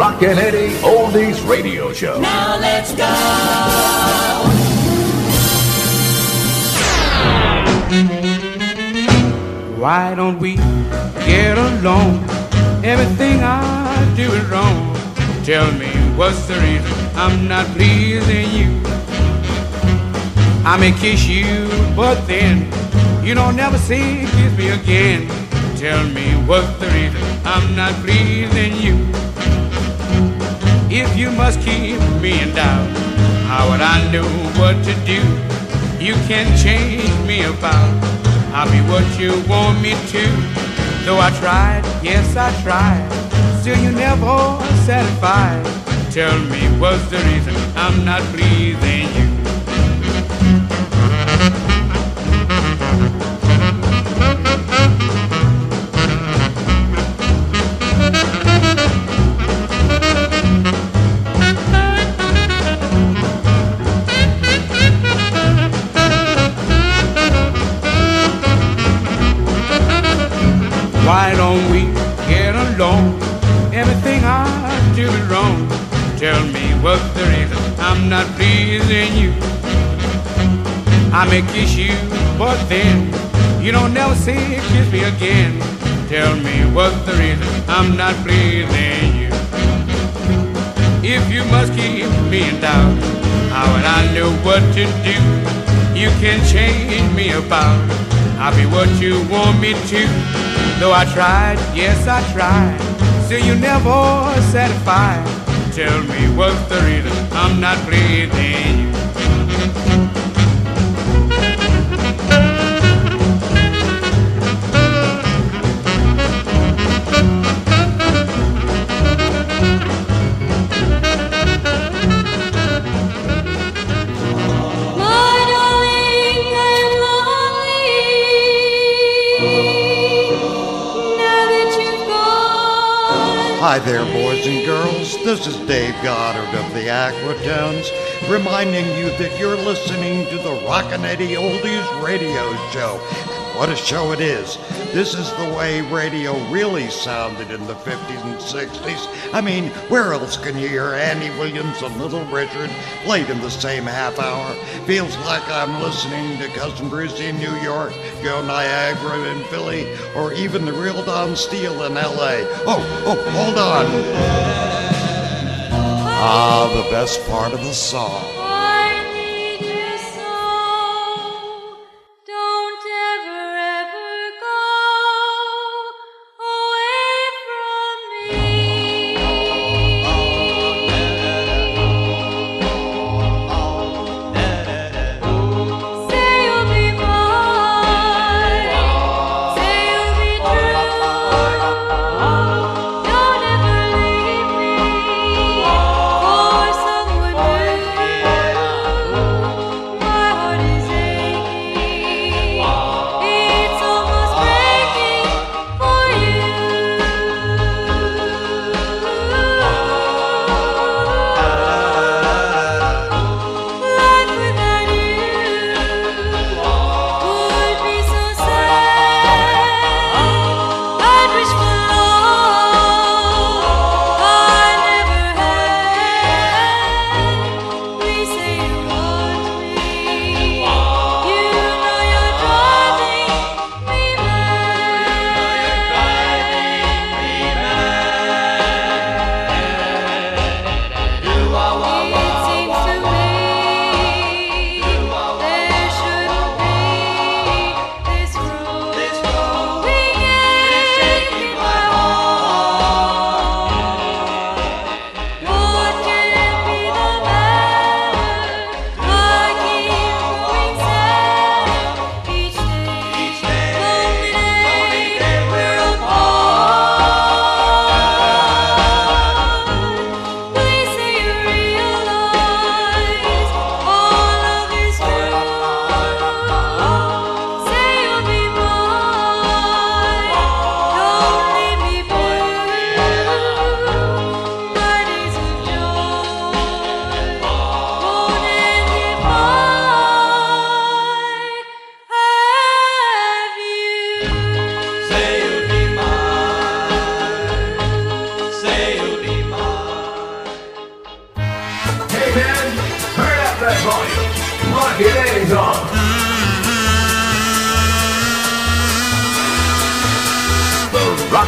Rockin' Eddie Oldies Radio Show. Now let's go. Why don't we get along? Everything I do is wrong. Tell me what's the reason I'm not pleasing you? I may kiss you, but then you don't never say kiss me again. Tell me what's the reason I'm not pleasing you? If you must keep me in doubt, how would I know what to do? You can change me about. I'll be what you want me to. Though I tried, yes I tried. Still you never satisfied. Tell me what's the reason I'm not pleasing you? What's the reason I'm not pleasing you. I may kiss you, but then you don't never say kiss me again. Tell me what's the reason I'm not pleasing you. If you must keep me in doubt, how would I know what to do? You can change me about. I'll be what you want me to. Though I tried, yes I tried. Still you never satisfied. Tell me what's the reason I'm not pleasing you. Hi there, boys and girls. This is Dave Goddard of the Aquatones, reminding you that you're listening to the Rockin' Eddie Oldies radio show. And what a show it is! This is the way radio really sounded in the 50s and 60s. I mean, where else can you hear Andy Williams and Little Richard played in the same half hour? Feels like I'm listening to Cousin Brucie in New York, Joe Niagara in Philly, or even the real Don Steele in LA. Oh, oh, hold on. Ah, the best part of the song.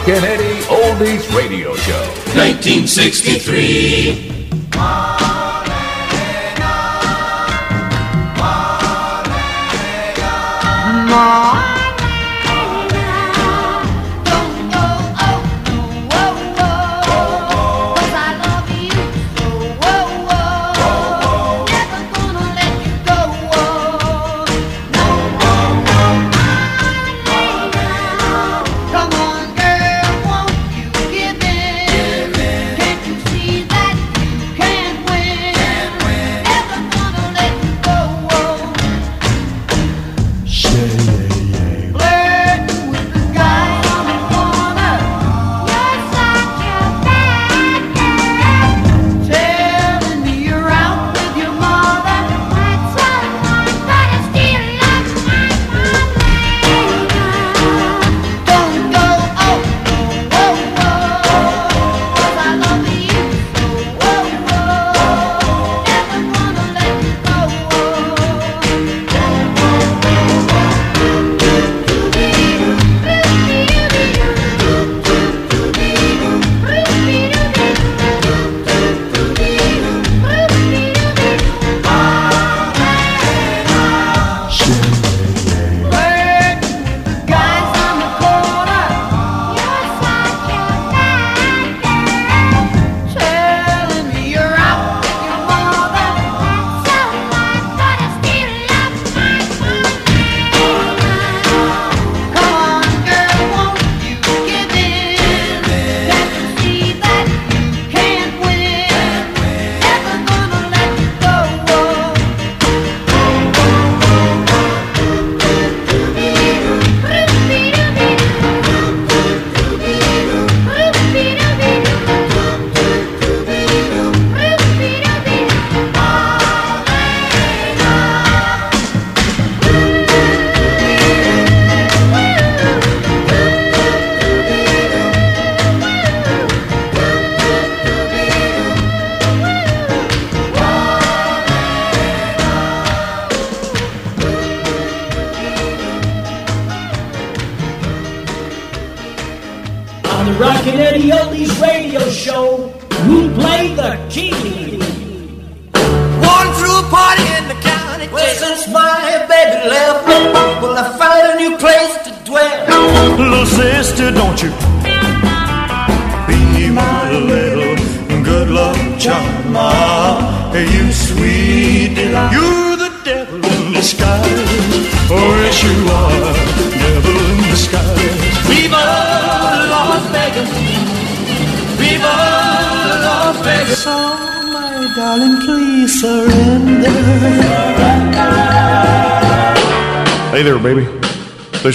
Rockin' Eddie Oldies Radio Show. 1963. Marlena, Marlena.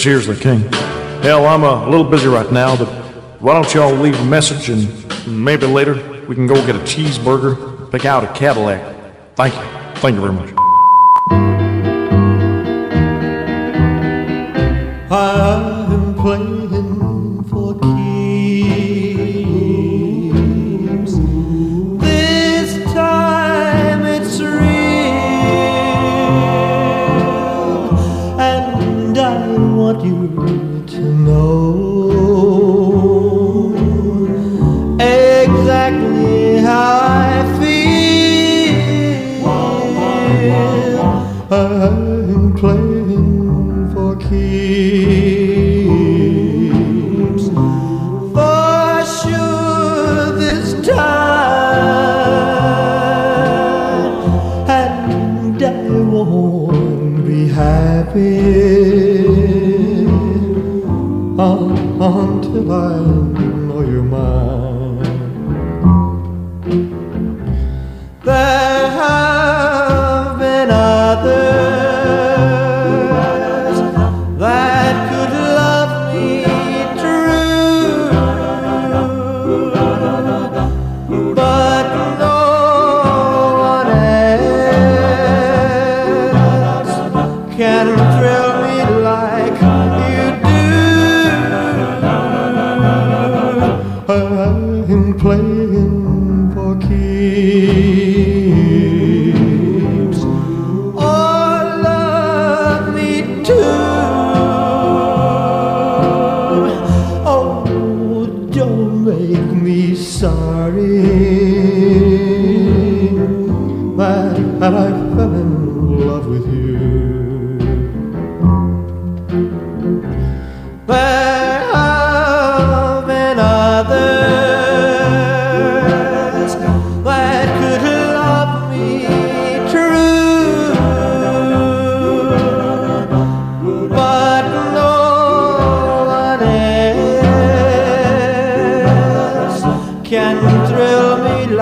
here's the king. Hell, I'm a little busy right now, but why don't y'all leave a message and maybe later we can go get a cheeseburger, pick out a Cadillac. Thank you. Thank you very much. Uh, I want you to know exactly how I feel.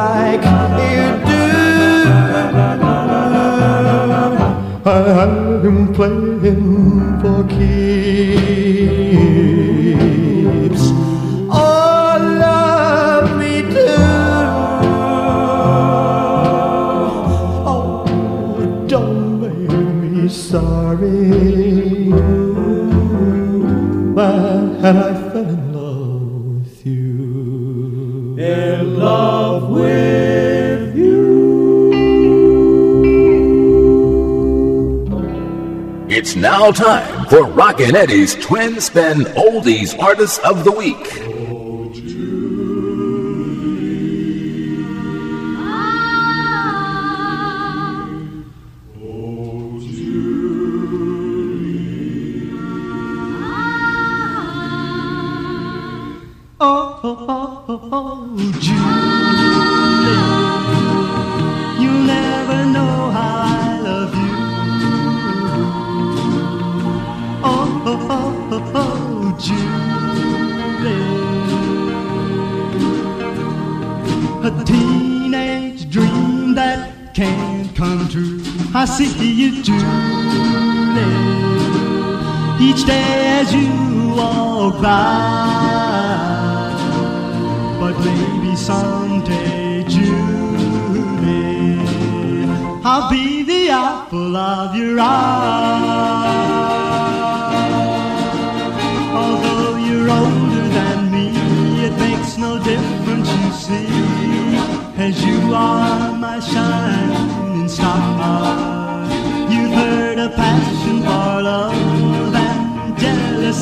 like you do. I'm playing for keeps. Oh, love me do. Oh, don't make me sorry. But I Now time for Rockin' Eddie's Twin Spin Oldies Artist of the Week.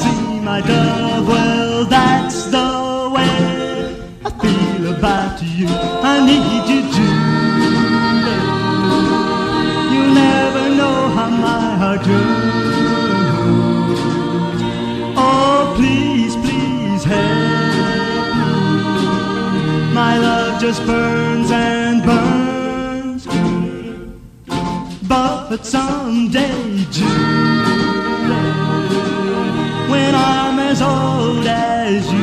see my dove, well, that's the way I feel about you. I need you, to. You never know how my heart yearns. Oh, please, please help me. My love just burns and burns. But someday, June. cold as you.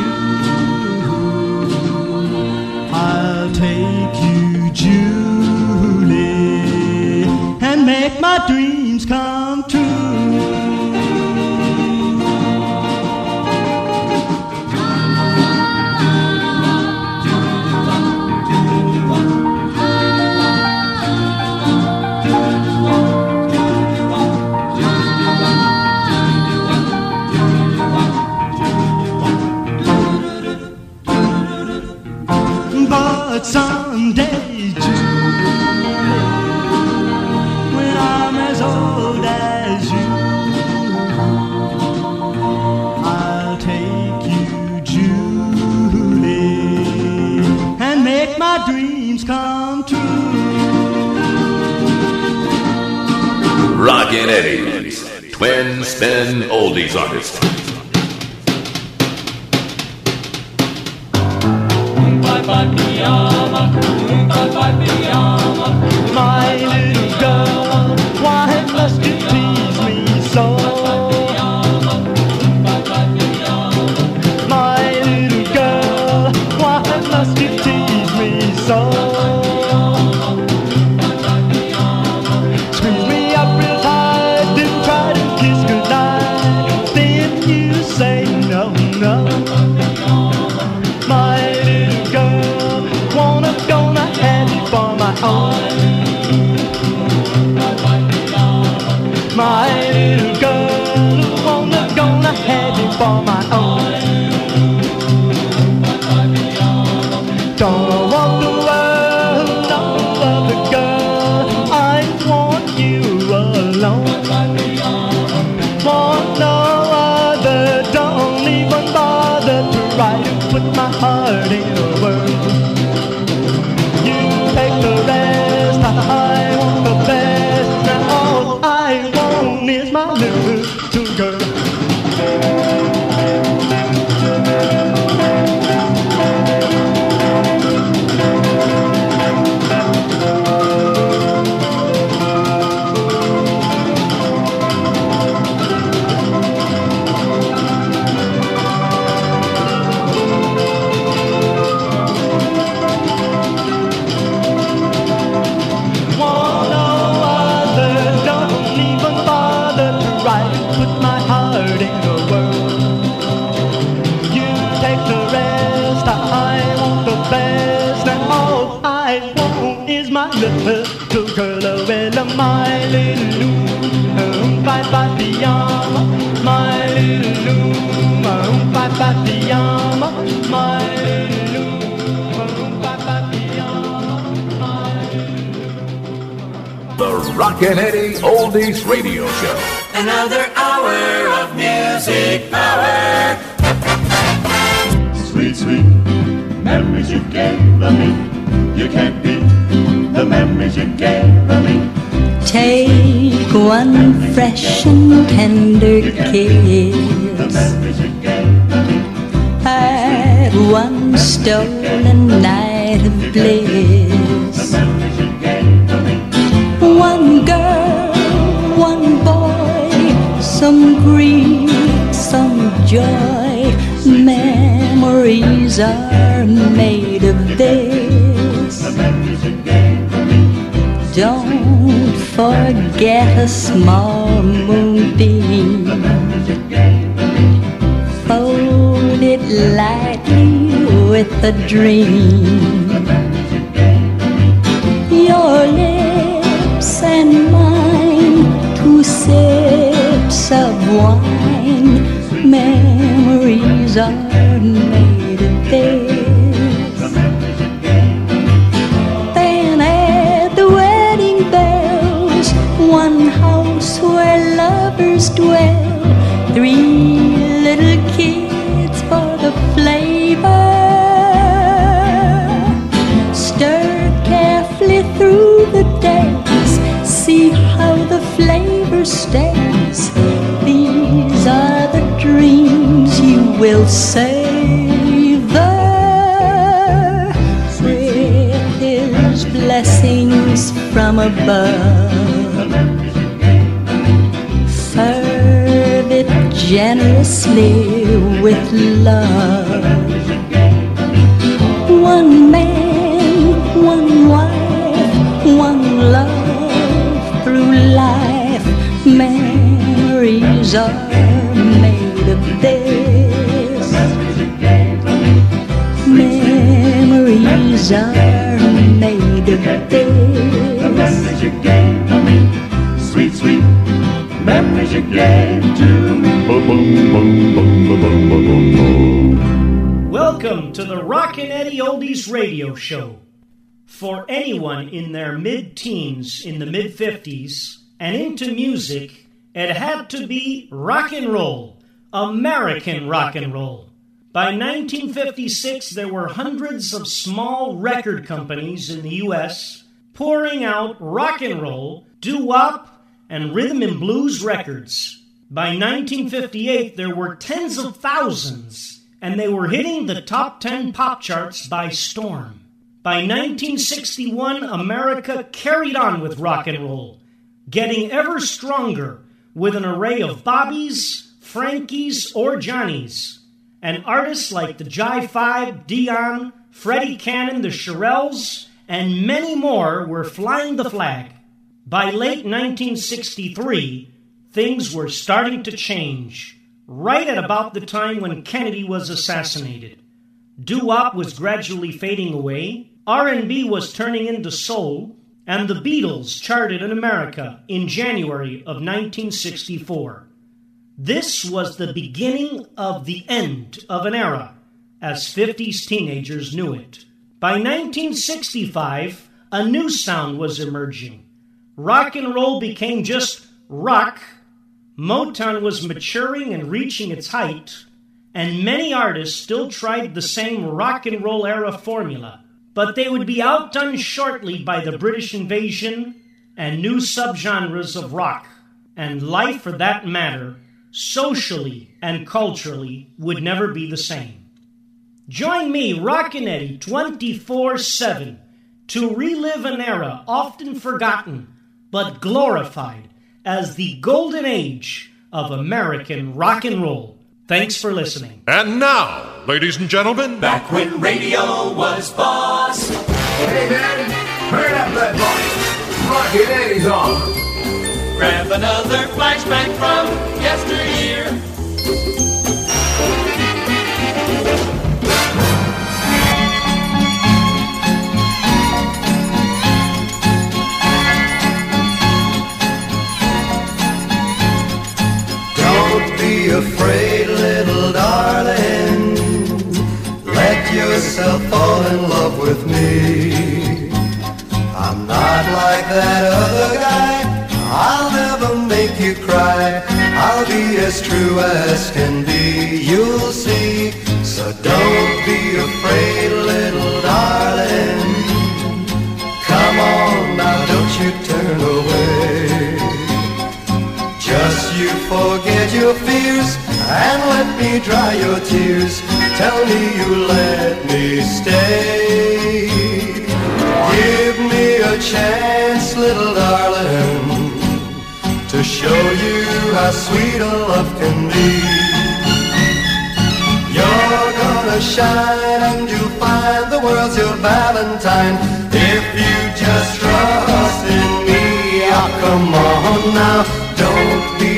Spinetti's Twin Spin Oldies Artist. My little girl, why must you? Memories you gave me. You can't beat the memories you gave me. Take one fresh and tender kiss Memories you gave me. at one stolen night of bliss. Memories you gave me. One girl, one boy, some grief, some joy. Memories are made of this. Don't forget a small moonbeam. Fold it lightly with a dream. Will with his blessings from above. Serve it generously with love. One man, one wife, one love through life. Memories are made of this. Welcome to the Rockin' Eddie Oldies Radio Show. For anyone in their mid teens, in the mid 50s, and into music, it had to be rock and roll, American rock and roll. By 1956, there were hundreds of small record companies in the U.S. pouring out rock and roll, doo wop, and rhythm and blues records. By 1958, there were tens of thousands, and they were hitting the top 10 pop charts by storm. By 1961, America carried on with rock and roll, getting ever stronger with an array of Bobbies, Frankies, or Johnnies, and artists like the Jive Five, Dion, Freddie Cannon, the Shirelles, and many more were flying the flag. By late 1963, things were starting to change, right at about the time when Kennedy was assassinated. Doo-wop was gradually fading away, R&B was turning into soul, and the Beatles charted in America in January of 1964. This was the beginning of the end of an era, as 50s teenagers knew it. By 1965, a new sound was emerging. Rock and roll became just rock. Motown was maturing and reaching its height, and many artists still tried the same rock and roll era formula, but they would be outdone shortly by the British invasion and new subgenres of rock, and life for that matter, socially and culturally, would never be the same. Join me, Rockin' Eddie, 24 7 to relive an era often forgotten but glorified as the golden age of American rock and roll. Thanks for listening. And now, ladies and gentlemen, Back when radio was boss. Hey, man, turn up that volume. Rockin' Eddie's on. Grab another flashback from yesteryear. Don't be afraid, little darling. Let yourself fall in love with me. I'm not like that other guy. You cry. I'll be as true as can be. You'll see. So don't be afraid, little darling. Come on now, don't you turn away. Just you forget your fears and let me dry your tears. Tell me you let me stay. Give me a chance, little darling, to show you how sweet a love can be. You're gonna shine and you'll find the world's your valentine if you just trust in me. Oh, come on now, don't be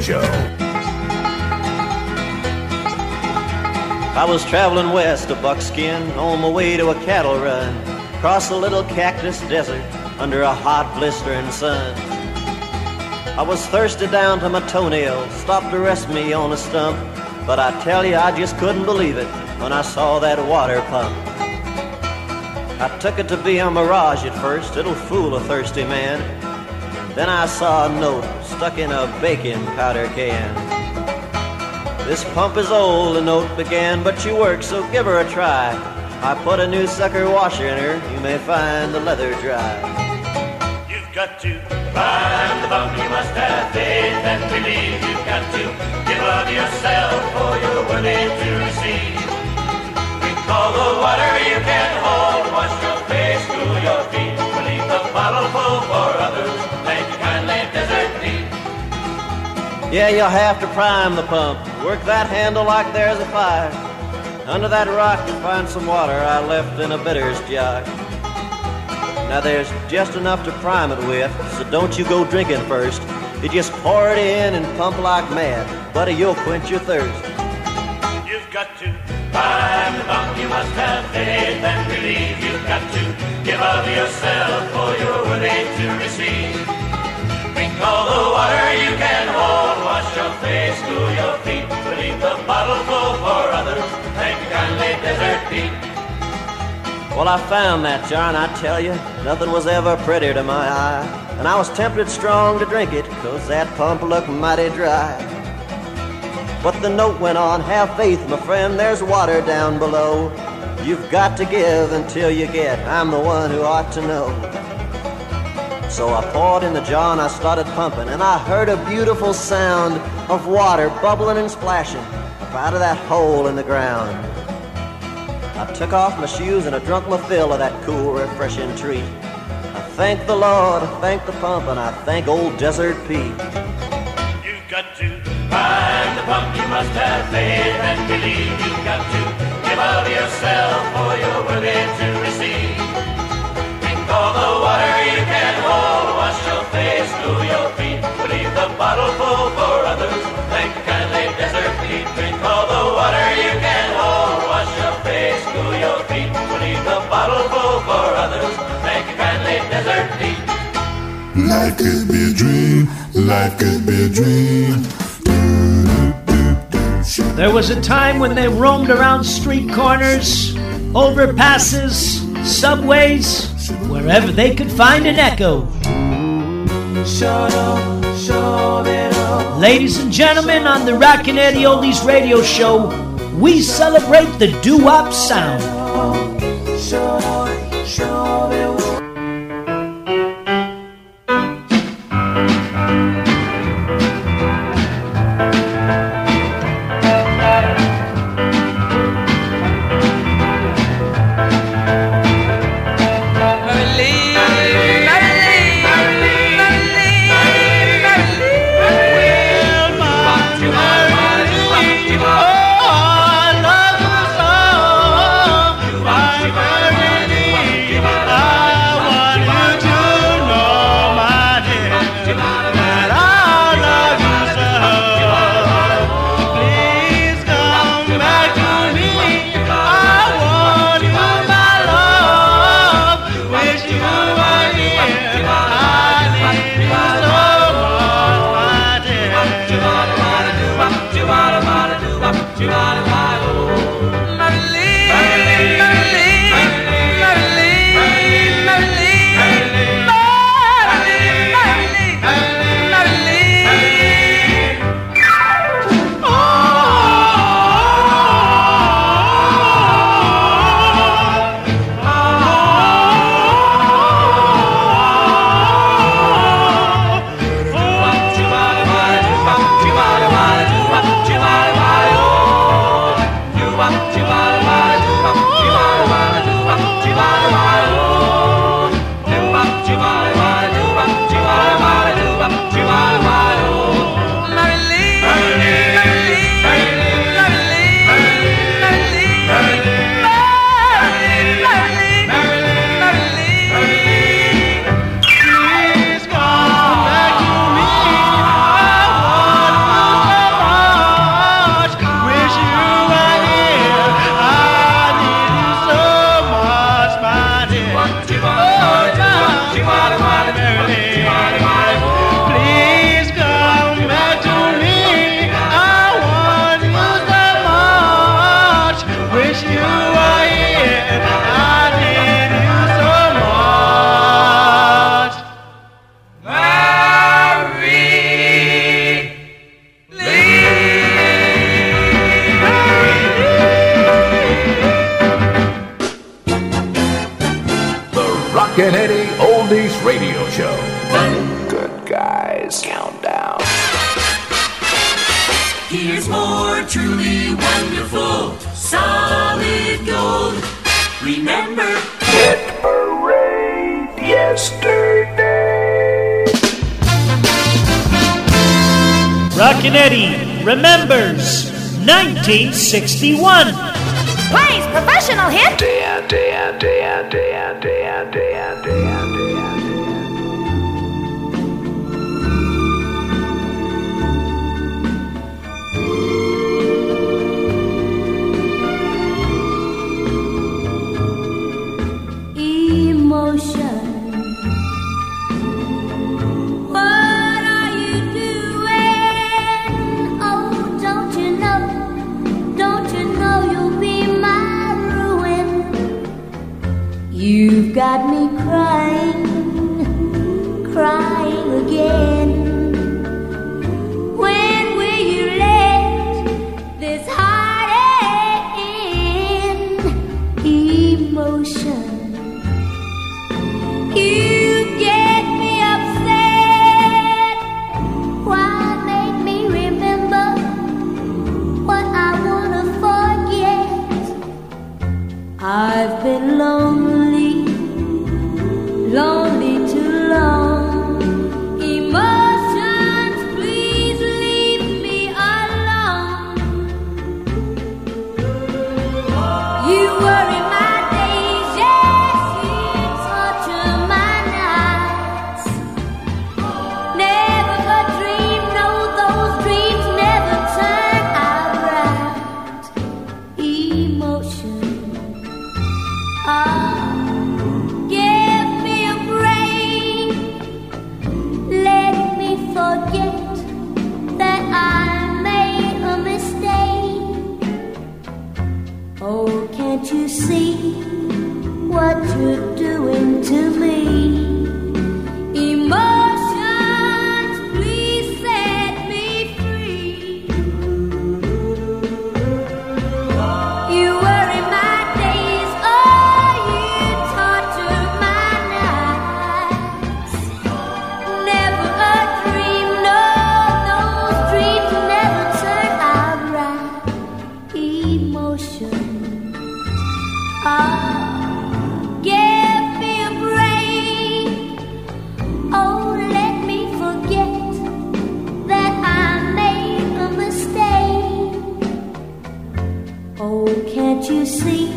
Show. I was traveling west of Buckskin on my way to a cattle run. Across a little cactus desert under a hot blistering sun. I was thirsty down to my toenails, stopped to rest me on a stump. But I tell you, I just couldn't believe it when I saw that water pump. I took it to be a mirage at first, it'll fool a thirsty man. Then I saw a note stuck in a baking powder can. This pump is old, the note began, but she works, so give her a try. I put a new sucker washer in her, you may find the leather dry. You've got to find the bump, you must have faith and believe. You've got to give of yourself, Yeah, you'll have to prime the pump. Work that handle like there's a fire. Under that rock you'll find some water I left in a bitter's jug. Now there's just enough to prime it with, so don't you go drinking first. You just pour it in and pump like mad. Buddy, you'll quench your thirst. You've got to climb the bump, you must have faith and believe. You've got to give of yourself, for you're worthy to receive. All the water you can hold, wash your face, cool your feet. Leave the bottle full for others, thank you kindly, Desert Pete. Well, I found that jar, and I tell you, nothing was ever prettier to my eye. And I was tempted strong to drink it, 'cause that pump looked mighty dry. But the note went on, have faith, my friend, there's water down below. You've got to give until you get, I'm the one who ought to know. So I poured in the jar and I started pumping, and I heard a beautiful sound of water bubbling and splashing up out of that hole in the ground. I took off my shoes and I drunk my fill of that cool, refreshing treat. I thank the Lord, I thank the pump, and I thank old Desert Pete. You've got to find the pump, you must have faith and believe. You've got to give of yourself, for you're worthy to receive. Drink all the water you can hold, wash your face, cool your feet. But leave the bottle full for others. Thank the kindly desert Pete. Drink all the water you can hold, wash your face, cool your feet. But leave the bottle full for others. Thank the kindly desert Pete. Life could be a dream, life could be a dream. There was a time when they roamed around street corners, overpasses, subways, wherever they could find an echo. Ladies and gentlemen, on the Rockin' Eddie Oldies radio show, we celebrate the doo-wop sound. 1961. Got me crying, Oh, give me a break. Oh, let me forget that I made a mistake. Oh, can't you see?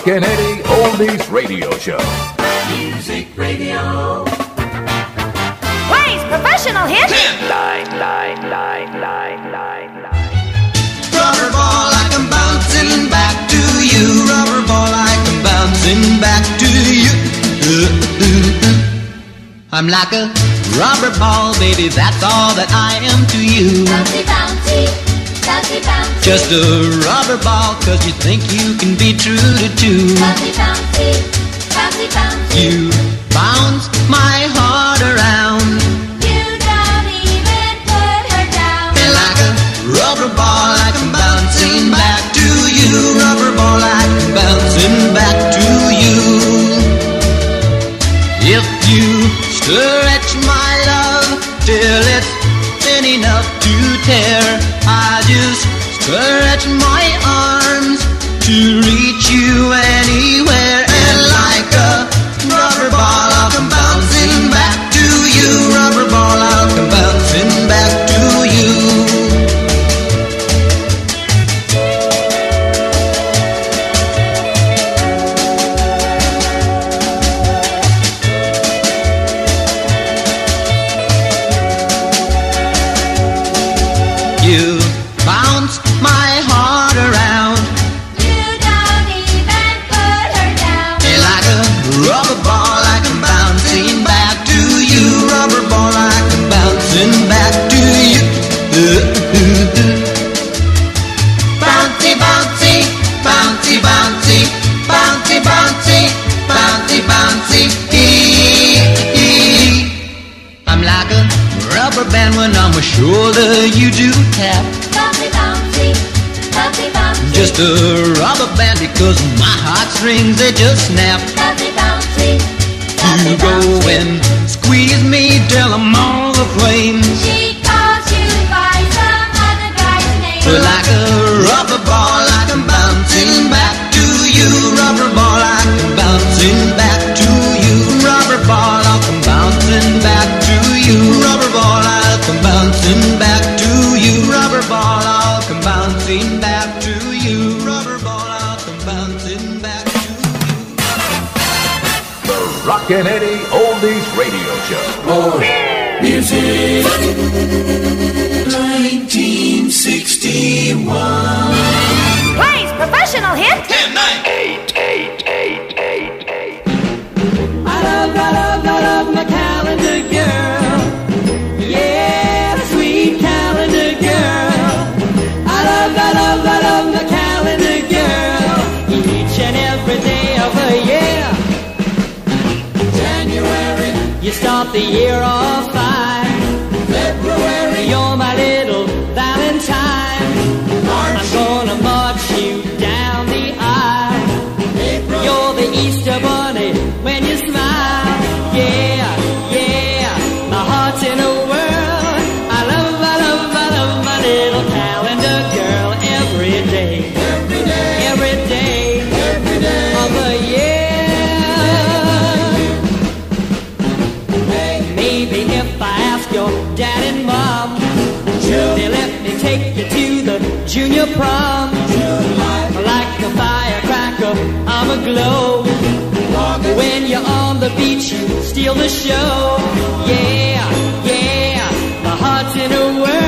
Rockin' Eddie Oldies Radio Show. Music Radio. Plays professional hits. Line, line, line, line, line, line. Rubber ball, I'm bouncing back to you. Rubber ball, I'm bouncing back to you. Uh, uh, uh, I'm like a rubber ball, baby. That's all that I am to you. Bouncy, bouncy. Just a rubber ball, cause you think you can be true to two. You bounce my heart around. You don't even put her down. And like a rubber ball, I come bouncing back to you. Rubber ball, I come bouncing back to you. If you stretch my love till it's thin enough to tear. I just stretch my arms to reach you any junior prom. Like a firecracker, I'm aglow. When you're on the beach, you steal the show. Yeah, yeah, my heart's in a whirl.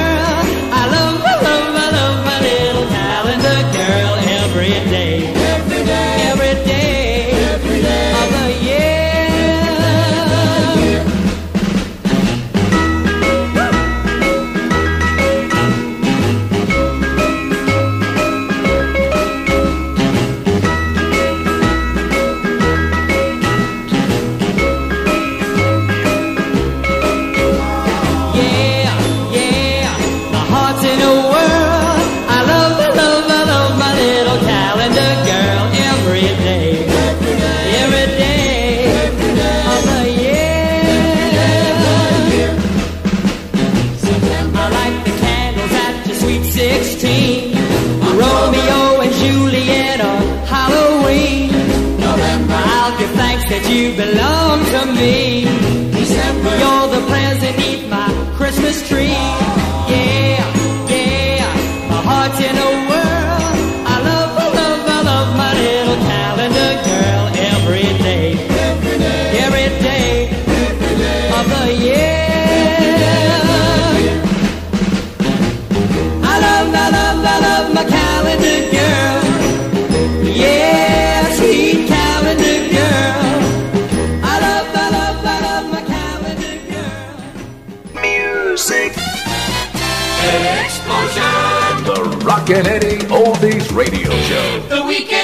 weekend oldies radio show. The weekend.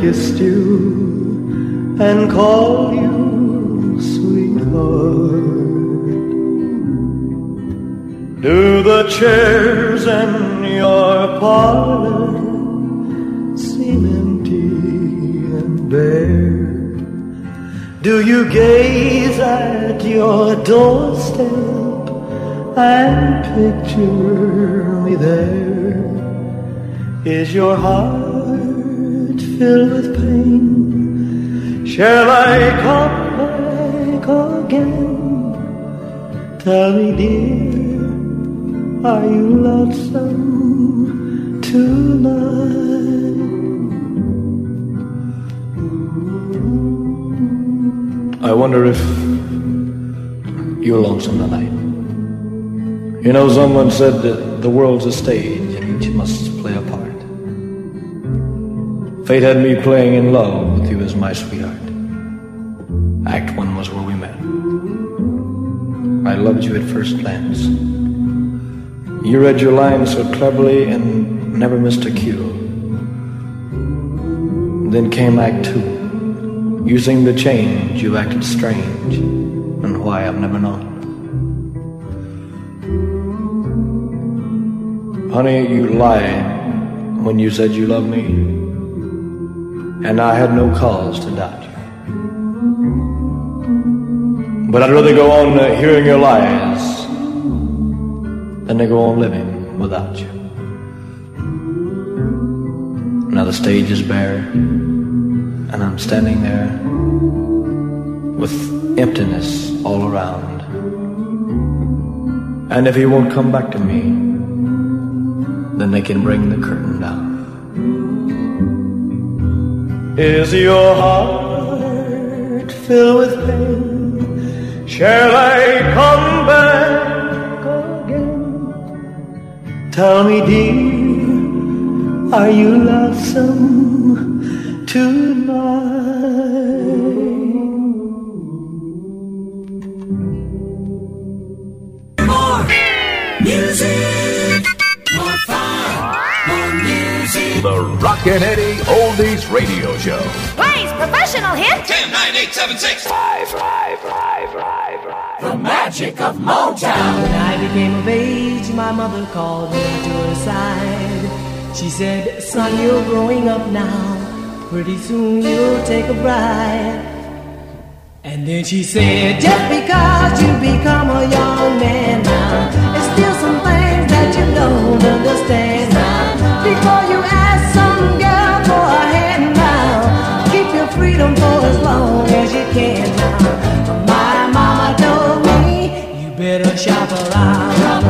Kissed you and called you sweetheart? Do the chairs in your parlor seem empty and bare? Do you gaze at your doorstep and picture me there? Is your heart filled with pain? Shall I come back again? Tell me, dear, are you lonesome tonight? I wonder if you're lonesome tonight. You know, someone said that the world's a stage and each must. Fate had me playing in love with you as my sweetheart. Act one was where we met. I loved you at first glance. You read your lines so cleverly and never missed a cue. Then came Act two. Seemed to change, you acted strange, and why I've never known. Honey, you lied when you said you loved me, and I had no cause to doubt you. But I'd rather go on uh, hearing your lies than to go on living without you. Now the stage is bare, and I'm standing there with emptiness all around. And if he won't come back to me, then they can bring the curtain down. Is your heart filled with pain? Shall I come back again? Tell me, dear, are you lonesome tonight? More music. More fun. More music. The Rockin' Eddie Oldies Radio Show. Please, professional hit. 10, 9, 8, 7, 6. Five, five, five, five, five. The magic of Motown. When I became of age, my mother called me to her side. She said, Son, you're growing up now. Pretty soon you'll take a bride. And then she said, Just because you become a young man now, there's still some things that you don't understand now. Before you ask freedom for as long as you can now. My mama told me, You better shop around.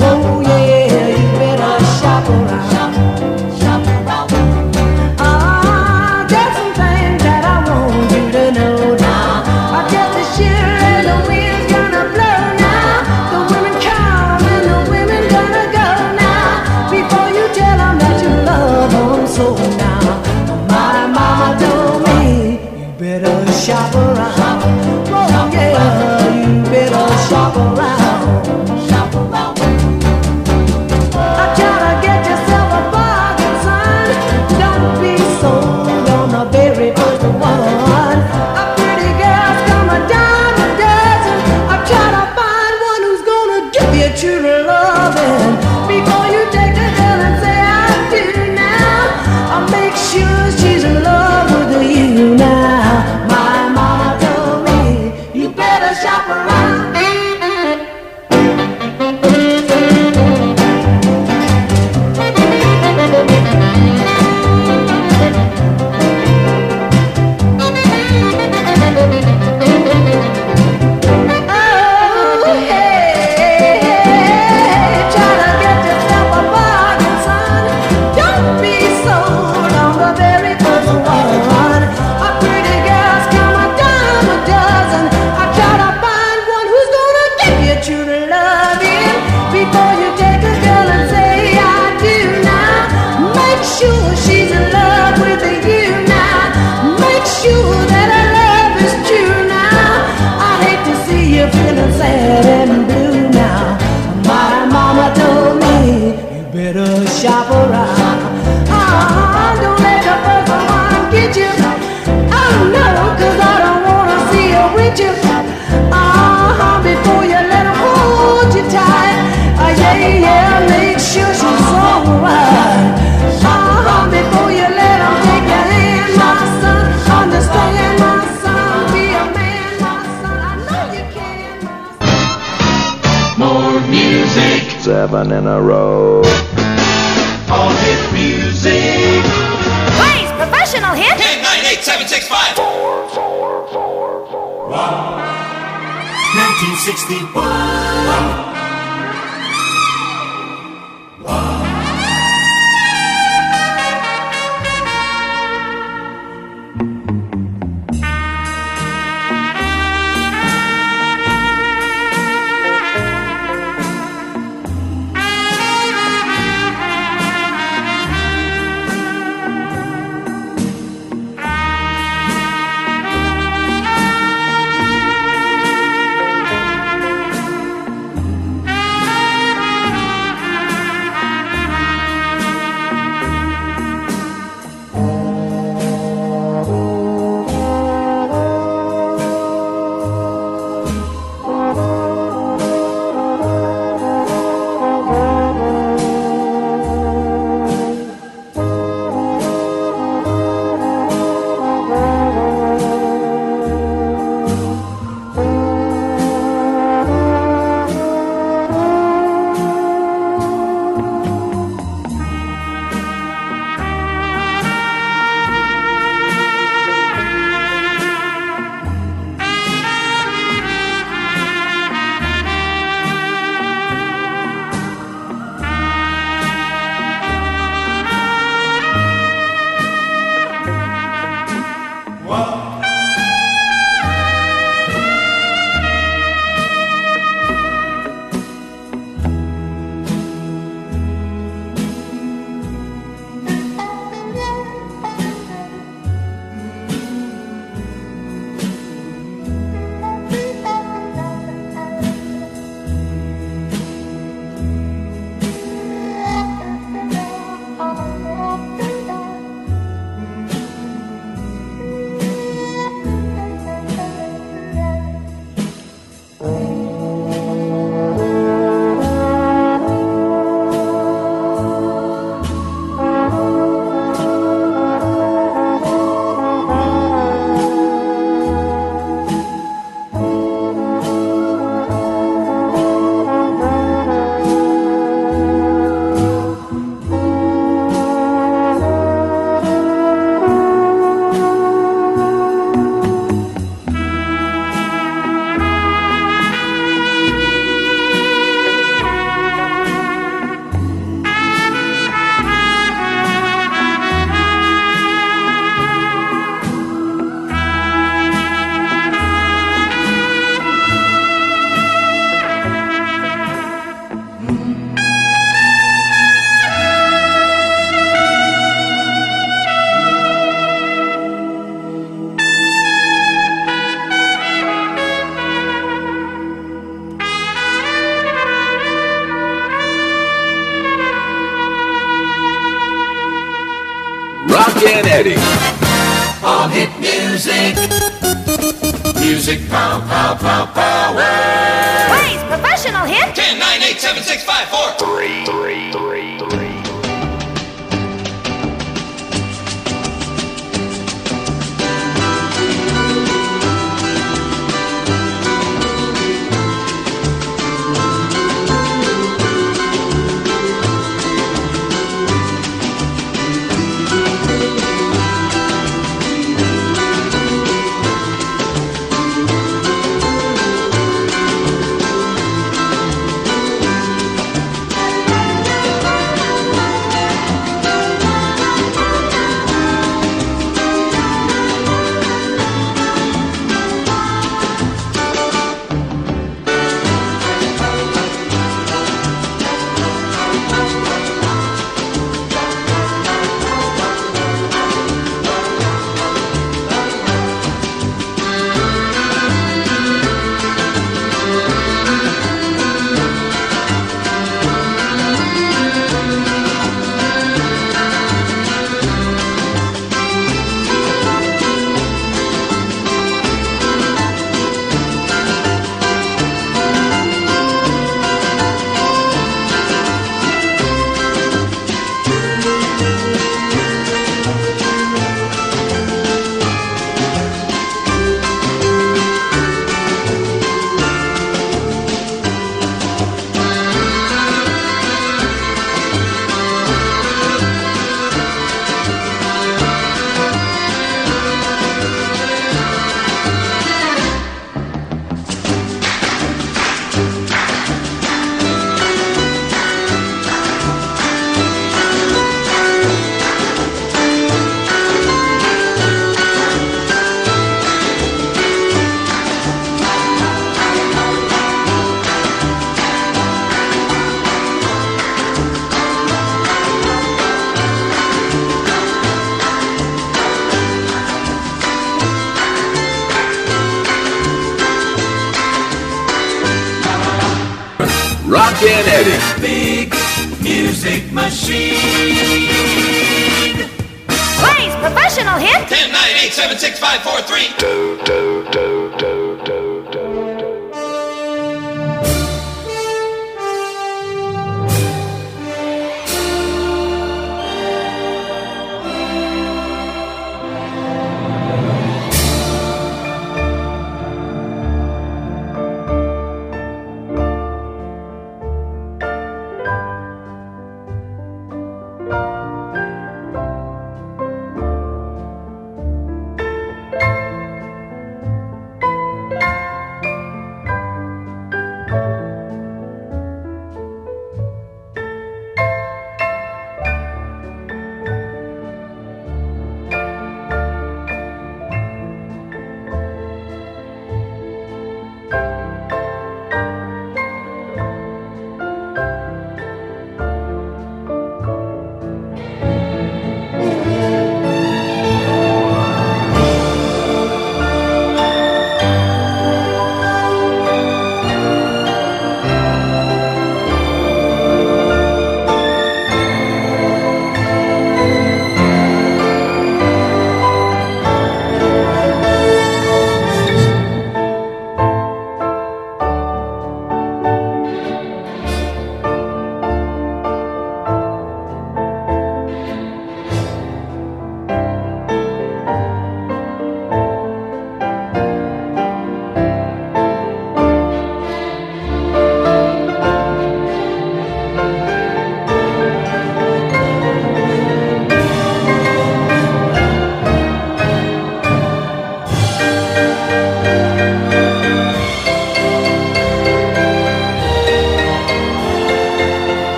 Oh, yeah, you better shop around.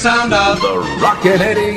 Sound of The Rockin' Eddie